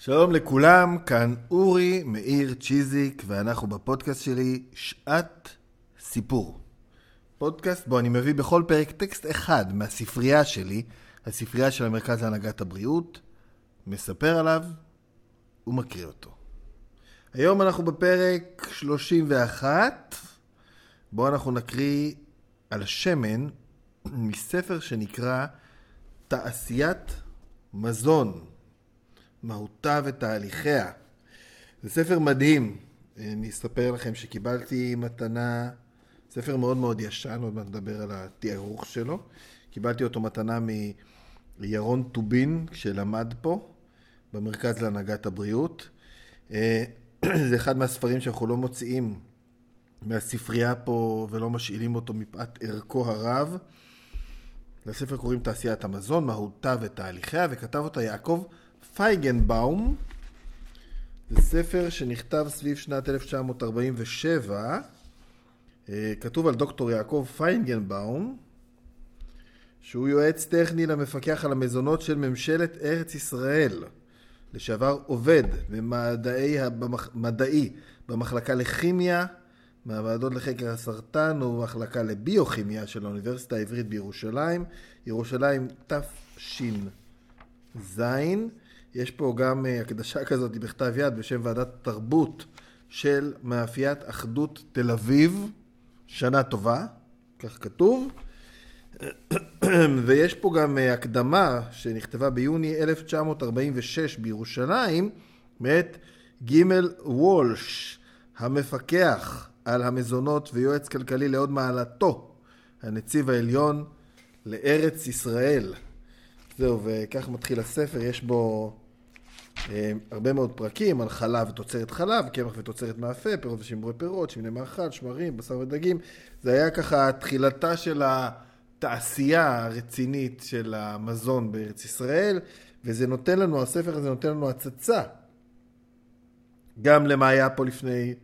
שלום לכולם, כאן אורי מאיר צ'יזיק, ואנחנו בפודקאסט שלי שעת סיפור. פודקאסט בו אני מביא בכל פרק טקסט אחד מהספרייה שלי, הספרייה של המרכז להנהגת הבריאות, מספר עליו ומקריא אותו. היום אנחנו בפרק 31, בו אנחנו נקריא על שמן מספר שנקרא תעשיית מזון. מהותה ותהליכיה. זה ספר מדהים. אני אספר לכם שקיבלתי מתנה, ספר מאוד מאוד ישן, עוד מעט נדבר על התיארוך שלו. קיבלתי אותו מתנה מירון טובין, שלמד פה, במרכז להנהגת הבריאות. אה, זה אחד מהספרים שאנחנו לא מוציאים מהספרייה פה ולא משאילים אותו מפאת ערכו הרב. לספר קוראים תעשיית המזון, מהותה ותהליכיה, וכתב אותה יעקב פייגנבאום, זה ספר שנכתב סביב שנת 1947, אה, כתוב על דוקטור יעקב פיינגנבאום, שהוא יועץ טכני למפקח על המזונות של ממשלת ארץ ישראל, לשעבר עובד במדעי, במדעי במחלקה לכימיה, מהוועדות לחקר הסרטן ובמחלקה לביוכימיה של האוניברסיטה העברית בירושלים, ירושלים תש"ז. יש פה גם אה, הקדשה כזאת בכתב יד בשם ועדת תרבות של מאפיית אחדות תל אביב, שנה טובה, כך כתוב. ויש פה גם אה, הקדמה שנכתבה ביוני 1946 בירושלים, מאת ג' וולש, המפקח על המזונות ויועץ כלכלי להוד מעלתו, הנציב העליון לארץ ישראל. זהו, וכך מתחיל הספר, יש בו אה, הרבה מאוד פרקים על חלב ותוצרת חלב, קמח ותוצרת מאפה, פירות ושימורי פירות, שמני מאכל, שמרים, בשר ודגים. זה היה ככה תחילתה של התעשייה הרצינית של המזון בארץ ישראל, וזה נותן לנו, הספר הזה נותן לנו הצצה גם למה היה פה לפני,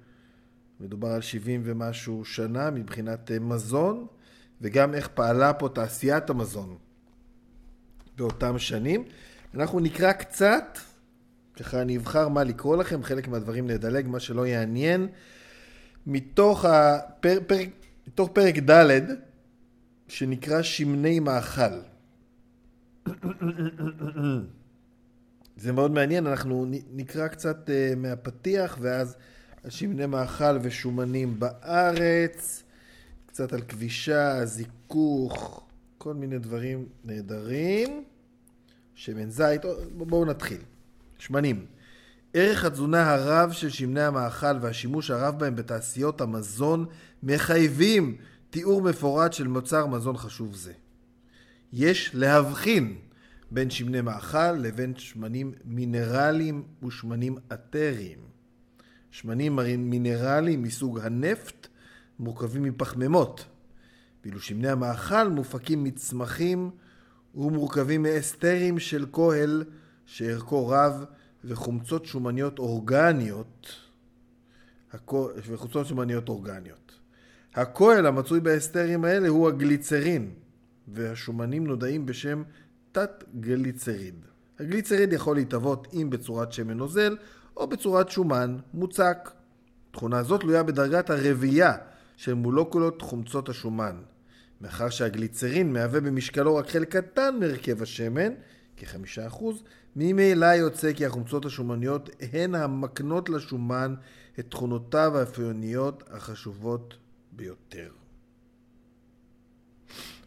מדובר על 70 ומשהו שנה מבחינת אה, מזון, וגם איך פעלה פה תעשיית המזון באותם שנים. אנחנו נקרא קצת ככה אני אבחר מה לקרוא לכם, חלק מהדברים לדלג, מה שלא יעניין. מתוך, הפר, פרק, מתוך פרק ד' שנקרא שמני מאכל. זה מאוד מעניין, אנחנו נקרא קצת uh, מהפתיח ואז שמני מאכל ושומנים בארץ, קצת על כבישה, זיכוך, כל מיני דברים נהדרים. שמן זית, בואו נתחיל. שמנים. ערך התזונה הרב של שמני המאכל והשימוש הרב בהם בתעשיות המזון מחייבים תיאור מפורט של מוצר מזון חשוב זה. יש להבחין בין שמני מאכל לבין שמנים מינרליים ושמנים אתריים. שמנים מינרליים מסוג הנפט מורכבים מפחמימות, ואילו שמני המאכל מופקים מצמחים ומורכבים מאסתרים של כהל שערכו רב וחומצות שומניות אורגניות וחומצות שומניות אורגניות. הכהל המצוי באסתרים האלה הוא הגליצרין והשומנים נודעים בשם תת-גליצריד. הגליצריד יכול להתהוות אם בצורת שמן נוזל או בצורת שומן מוצק. תכונה זאת תלויה בדרגת הרבייה של מולקולות חומצות השומן. מאחר שהגליצרין מהווה במשקלו רק חלק קטן מהרכב השמן, כחמישה אחוז, ממילא יוצא כי החומצות השומניות הן המקנות לשומן את תכונותיו האפיוניות החשובות ביותר.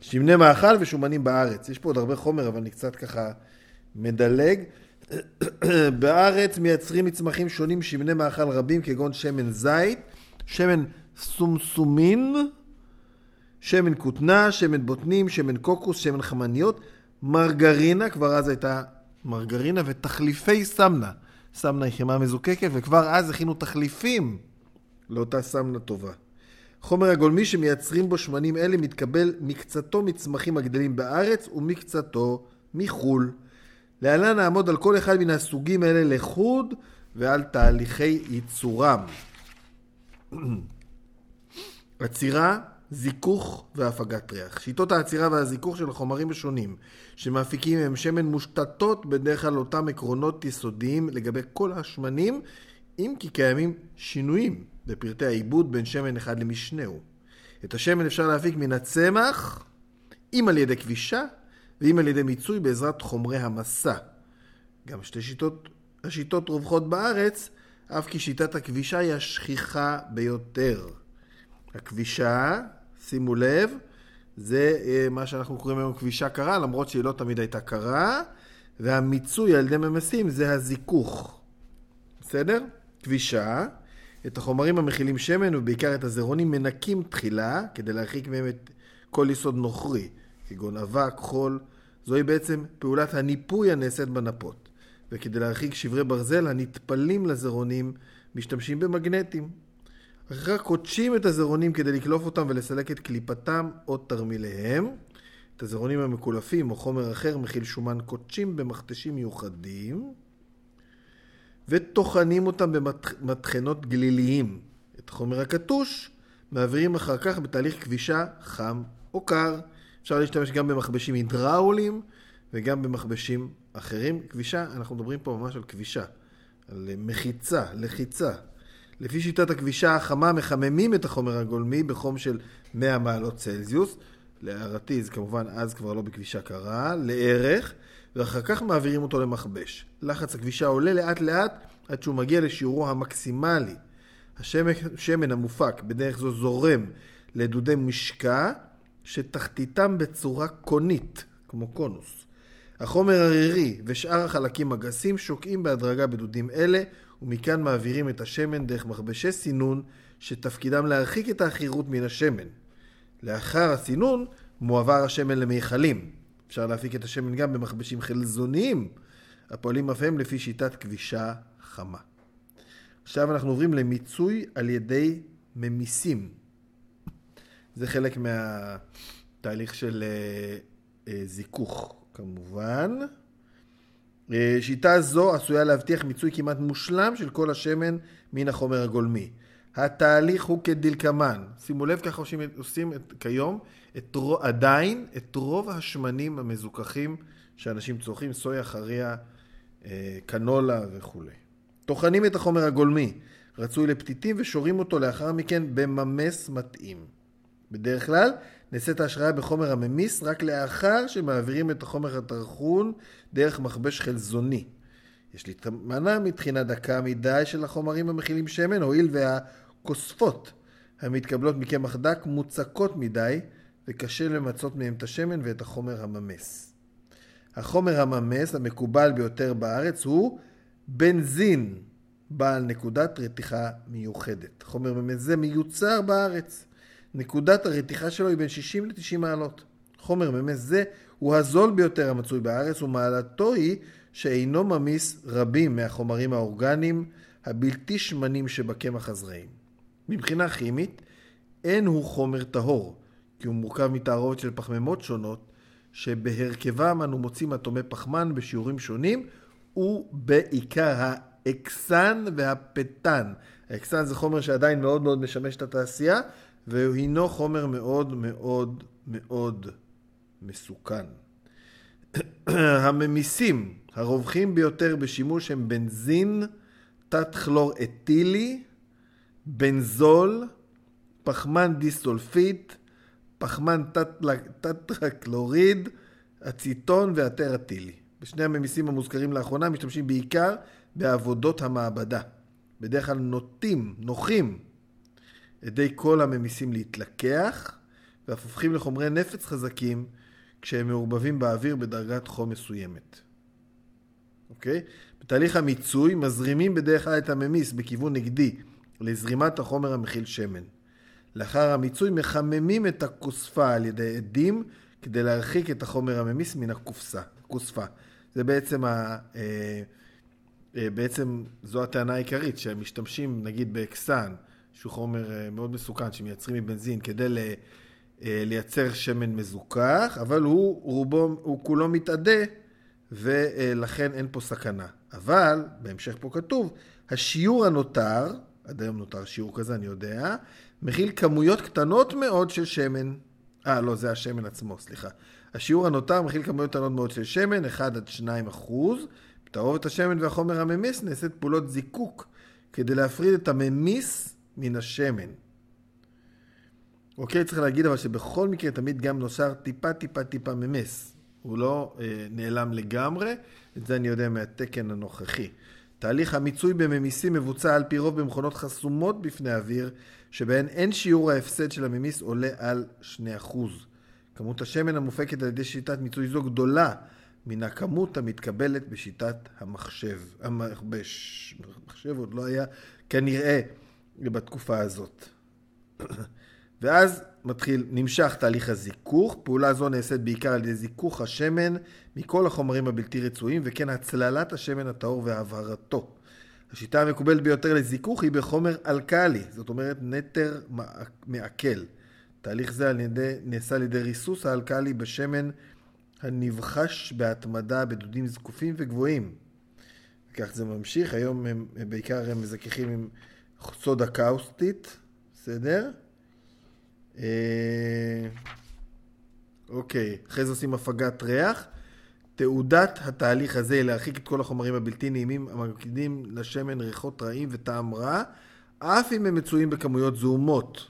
שמני מאכל ושומנים בארץ. יש פה עוד הרבה חומר, אבל אני קצת ככה מדלג. בארץ מייצרים מצמחים שונים שמני מאכל רבים, כגון שמן זית, שמן סומסומין, שמן כותנה, שמן בוטנים, שמן קוקוס, שמן חמניות, מרגרינה, כבר אז הייתה מרגרינה ותחליפי סמנה. סמנה היא חמאה מזוקקת, וכבר אז הכינו תחליפים לאותה סמנה טובה. חומר הגולמי שמייצרים בו שמנים אלה מתקבל מקצתו מצמחים הגדלים בארץ ומקצתו מחו"ל. להלן נעמוד על כל אחד מן הסוגים האלה לחוד ועל תהליכי ייצורם. עצירה זיכוך והפגת ריח. שיטות העצירה והזיכוך של החומרים השונים שמאפיקים הם שמן מושתתות בדרך כלל אותם עקרונות יסודיים לגבי כל השמנים, אם כי קיימים שינויים בפרטי העיבוד בין שמן אחד למשנהו. את השמן אפשר להפיק מן הצמח, אם על ידי כבישה ואם על ידי מיצוי בעזרת חומרי המסה. גם שתי שיטות, השיטות רווחות בארץ, אף כי שיטת הכבישה היא השכיחה ביותר. הכבישה, שימו לב, זה אה, מה שאנחנו קוראים היום כבישה קרה, למרות שהיא לא תמיד הייתה קרה, והמיצוי על ידי ממסים זה הזיכוך. בסדר? כבישה, את החומרים המכילים שמן ובעיקר את הזרעונים מנקים תחילה כדי להרחיק מהם את כל יסוד נוכרי, כגון אבק, חול. זוהי בעצם פעולת הניפוי הנעשית בנפות. וכדי להרחיק שברי ברזל הנטפלים לזרעונים משתמשים במגנטים. כך קודשים את הזרעונים כדי לקלוף אותם ולסלק את קליפתם או תרמיליהם. את הזרעונים המקולפים או חומר אחר מכיל שומן קודשים במכתשים מיוחדים. וטוחנים אותם במטחנות גליליים. את החומר הקטוש מעבירים אחר כך בתהליך כבישה חם או קר. אפשר להשתמש גם במכבשים הידראוליים וגם במכבשים אחרים. כבישה, אנחנו מדברים פה ממש על כבישה, על מחיצה, לחיצה. לפי שיטת הכבישה החמה מחממים את החומר הגולמי בחום של 100 מעלות צלזיוס. להערתי זה כמובן אז כבר לא בכבישה קרה, לערך. ואחר כך מעבירים אותו למכבש. לחץ הכבישה עולה לאט לאט עד שהוא מגיע לשיעורו המקסימלי. השמן המופק בדרך זו זורם לדודי משקע שתחתיתם בצורה קונית, כמו קונוס. החומר הרירי ושאר החלקים הגסים שוקעים בהדרגה בדודים אלה ומכאן מעבירים את השמן דרך מכבשי סינון שתפקידם להרחיק את העכירות מן השמן. לאחר הסינון מועבר השמן למיכלים. אפשר להפיק את השמן גם במכבשים חלזוניים, הפועלים אף הם לפי שיטת כבישה חמה. עכשיו אנחנו עוברים למיצוי על ידי ממיסים. זה חלק מהתהליך של אה, אה, זיכוך, כמובן. אה, שיטה זו עשויה להבטיח מיצוי כמעט מושלם של כל השמן מן החומר הגולמי. התהליך הוא כדלקמן. שימו לב, ככה עושים, עושים את, כיום את, עדיין את רוב השמנים המזוכחים שאנשים צורכים, סויה, חריה, אה, קנולה וכולי. טוחנים את החומר הגולמי, רצוי לפתיתים, ושורים אותו לאחר מכן בממס מתאים. בדרך כלל נעשית ההשראה בחומר הממיס רק לאחר שמעבירים את החומר הטרחון דרך מכבש חלזוני. יש להתמנע מבחינה דקה מדי של החומרים המכילים שמן, הואיל והכוספות המתקבלות מקמח דק מוצקות מדי, וקשה למצות מהם את השמן ואת החומר הממס. החומר הממס המקובל ביותר בארץ הוא בנזין בעל נקודת רתיחה מיוחדת. חומר ממס זה מיוצר בארץ. נקודת הרתיחה שלו היא בין 60 ל-90 מעלות. חומר ממס זה הוא הזול ביותר המצוי בארץ ומעלתו היא שאינו ממיס רבים מהחומרים האורגניים הבלתי שמנים שבקמח הזרעים. מבחינה כימית, אין הוא חומר טהור, כי הוא מורכב מתערובת של פחמימות שונות, שבהרכבם אנו מוצאים אטומי פחמן בשיעורים שונים, ובעיקר האקסן והפטן. האקסן זה חומר שעדיין מאוד מאוד משמש את התעשייה, והוא הינו חומר מאוד מאוד מאוד מסוכן. הממיסים הרווחים ביותר בשימוש הם בנזין, תת-כלור אתילי, בנזול, פחמן דיסולפית, פחמן טטרקלוריד, אציטון והטרטילי. בשני הממיסים המוזכרים לאחרונה משתמשים בעיקר בעבודות המעבדה. בדרך כלל נוטים, נוחים, ידי כל הממיסים להתלקח, ואף הופכים לחומרי נפץ חזקים כשהם מעורבבים באוויר בדרגת חום מסוימת. אוקיי? בתהליך המיצוי מזרימים בדרך כלל את הממיס בכיוון נגדי לזרימת החומר המכיל שמן. לאחר המיצוי מחממים את הכוספה על ידי עדים כדי להרחיק את החומר הממיס מן הכוספה. כוספה. זה בעצם, ה, אה, אה, בעצם זו הטענה העיקרית, שהם משתמשים נגיד באקסן, שהוא חומר אה, מאוד מסוכן שמייצרים מבנזין כדי ל, לייצר שמן מזוכח, אבל הוא רובו, הוא כולו מתאדה ולכן אין פה סכנה. אבל, בהמשך פה כתוב, השיעור הנותר עד היום נותר שיעור כזה, אני יודע, מכיל כמויות קטנות מאוד של שמן. אה, לא, זה השמן עצמו, סליחה. השיעור הנותר מכיל כמויות קטנות מאוד של שמן, 1 עד 2 אחוז. בתערובת השמן והחומר הממיס נעשית פעולות זיקוק כדי להפריד את הממיס מן השמן. אוקיי, צריך להגיד אבל שבכל מקרה תמיד גם נוצר טיפה טיפה טיפה ממס. הוא לא אה, נעלם לגמרי, את זה אני יודע מהתקן הנוכחי. תהליך המיצוי בממיסים מבוצע על פי רוב במכונות חסומות בפני אוויר, שבהן אין שיעור ההפסד של הממיס עולה על 2%. כמות השמן המופקת על ידי שיטת מיצוי זו גדולה מן הכמות המתקבלת בשיטת המחשב. המחשב עוד לא היה כנראה בתקופה הזאת. ואז מתחיל, נמשך תהליך הזיכוך. פעולה זו נעשית בעיקר על ידי זיכוך השמן מכל החומרים הבלתי רצויים, וכן הצללת השמן הטהור והבהרתו. השיטה המקובלת ביותר לזיכוך היא בחומר אלקלי, זאת אומרת נטר מעכל. תהליך זה על ידי, נעשה על ידי ריסוס האלקלי בשמן הנבחש בהתמדה בדודים זקופים וגבוהים. וכך זה ממשיך, היום הם בעיקר הם מזככים עם סודה קאוסטית, בסדר? אה, אוקיי, אחרי זה עושים הפגת ריח. תעודת התהליך הזה היא להרחיק את כל החומרים הבלתי נעימים המקדימים לשמן ריחות רעים וטעם רע, אף אם הם מצויים בכמויות זעומות,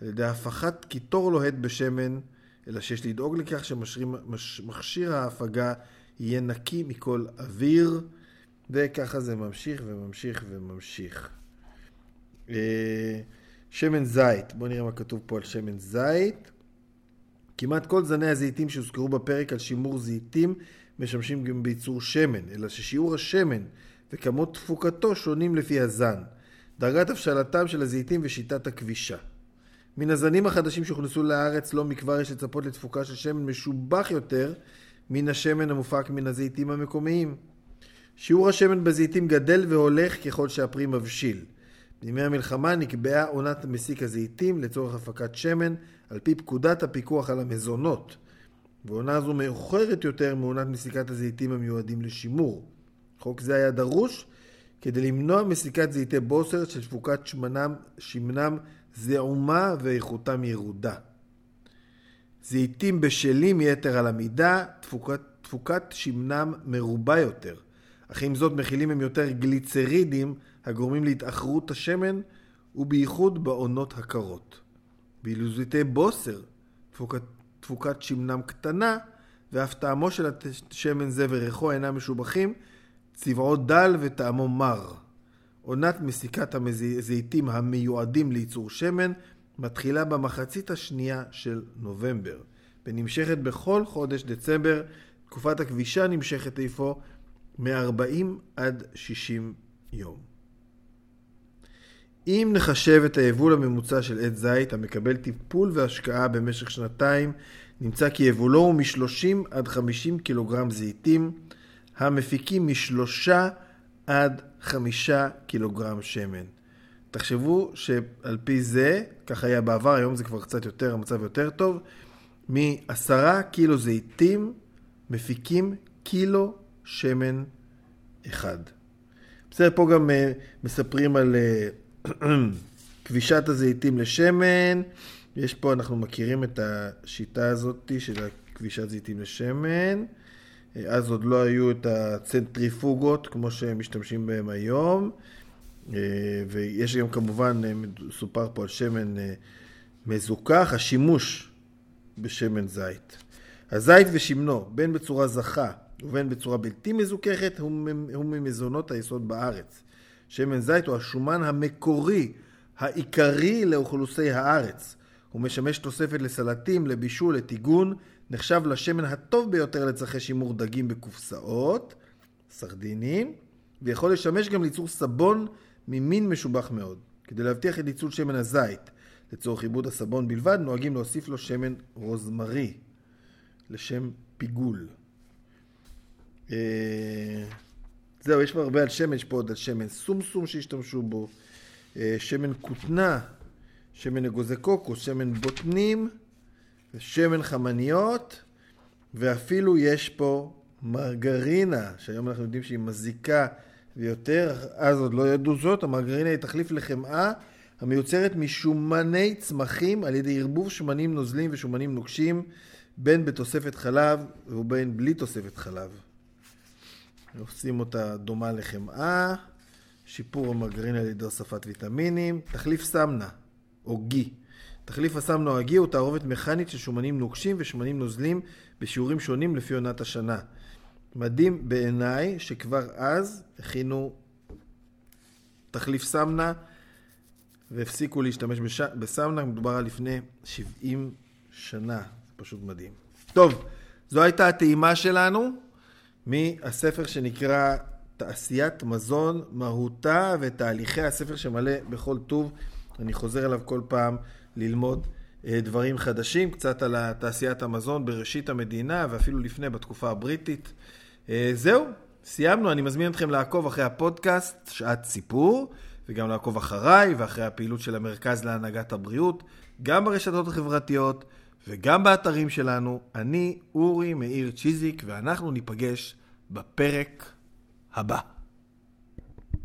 על ידי הפחת קיטור לוהט בשמן, אלא שיש לדאוג לכך שמכשיר ההפגה יהיה נקי מכל אוויר, וככה זה ממשיך וממשיך וממשיך. אה, שמן זית, בואו נראה מה כתוב פה על שמן זית. כמעט כל זני הזיתים שהוזכרו בפרק על שימור זיתים משמשים גם בייצור שמן, אלא ששיעור השמן וכמות תפוקתו שונים לפי הזן, דרגת הבשלתם של הזיתים ושיטת הכבישה. מן הזנים החדשים שהוכנסו לארץ לא מכבר יש לצפות לתפוקה של שמן משובח יותר מן השמן המופק מן הזיתים המקומיים. שיעור השמן בזיתים גדל והולך ככל שהפרי מבשיל. בימי המלחמה נקבעה עונת מסיק הזיתים לצורך הפקת שמן על פי פקודת הפיקוח על המזונות, ועונה זו מאוחרת יותר מעונת מסיקת הזיתים המיועדים לשימור. חוק זה היה דרוש כדי למנוע מסיקת זיתי בוסר של תפוקת שמנם, שמנם זעומה ואיכותם ירודה. זיתים בשלים יתר על המידה, תפוקת, תפוקת שמנם מרובה יותר, אך עם זאת מכילים הם יותר גליצרידים הגורמים להתאחרות השמן ובייחוד בעונות הקרות. ואילו זיתי בוסר, תפוקת, תפוקת שמנם קטנה, ואף טעמו של השמן זה וריחו אינם משובחים, צבעו דל וטעמו מר. עונת מסיקת הזיתים המיועדים לייצור שמן מתחילה במחצית השנייה של נובמבר, ונמשכת בכל חודש דצמבר. תקופת הכבישה נמשכת איפה מ-40 עד 60 יום. אם נחשב את היבול הממוצע של עץ זית המקבל טיפול והשקעה במשך שנתיים, נמצא כי יבולו הוא מ-30 עד 50 קילוגרם זיתים, המפיקים משלושה עד חמישה קילוגרם שמן. תחשבו שעל פי זה, כך היה בעבר, היום זה כבר קצת יותר, המצב יותר טוב, מעשרה קילו זיתים מפיקים קילו שמן אחד. בסדר, פה גם uh, מספרים על uh, כבישת הזיתים לשמן. יש פה, אנחנו מכירים את השיטה הזאת של כבישת זיתים לשמן. אז עוד לא היו את הצנטריפוגות כמו שהם משתמשים בהם היום. אה, ויש גם כמובן, אה, סופר פה על שמן אה, מזוכח, השימוש בשמן זית. הזית ושמנו, בין בצורה זכה ובין בצורה בלתי מזוככת, הוא ממזונות היסוד בארץ. שמן זית הוא השומן המקורי, העיקרי לאוכלוסי הארץ. הוא משמש תוספת לסלטים, לבישול, לטיגון, נחשב לשמן הטוב ביותר לצרכי שימור דגים בקופסאות, סרדינים, ויכול לשמש גם לייצור סבון ממין משובח מאוד. כדי להבטיח את ניצול שמן הזית לצורך עיבוד הסבון בלבד, נוהגים להוסיף לו שמן רוזמרי לשם פיגול. אה, זהו, יש הרבה על שמן, יש פה עוד על שמן סומסום שהשתמשו בו, אה, שמן כותנה, שמן אגוזי קוקוס, שמן בוטנים, שמן חמניות, ואפילו יש פה מרגרינה, שהיום אנחנו יודעים שהיא מזיקה ויותר, אז עוד לא ידעו זאת, המרגרינה היא תחליף לחמאה המיוצרת משומני צמחים על ידי ערבוב שמנים נוזלים ושומנים נוקשים, בין בתוספת חלב ובין בלי תוספת חלב. עושים אותה דומה לחמאה, שיפור המרגרינה על ידי הוספת ויטמינים, תחליף סמנה או גי. תחליף הסמנה או הגי הוא תערובת מכנית של שומנים נוקשים ושומנים נוזלים בשיעורים שונים לפי עונת השנה. מדהים בעיניי שכבר אז הכינו תחליף סמנה והפסיקו להשתמש בש... בסמנה, מדובר על לפני 70 שנה, זה פשוט מדהים. טוב, זו הייתה הטעימה שלנו מהספר שנקרא תעשיית מזון, מהותה ותהליכי הספר שמלא בכל טוב. אני חוזר אליו כל פעם ללמוד אה, דברים חדשים, קצת על תעשיית המזון בראשית המדינה ואפילו לפני, בתקופה הבריטית. אה, זהו, סיימנו. אני מזמין אתכם לעקוב אחרי הפודקאסט שעת סיפור, וגם לעקוב אחריי ואחרי הפעילות של המרכז להנהגת הבריאות, גם ברשתות החברתיות וגם באתרים שלנו. אני אורי מאיר צ'יזיק, ואנחנו ניפגש בפרק הבא.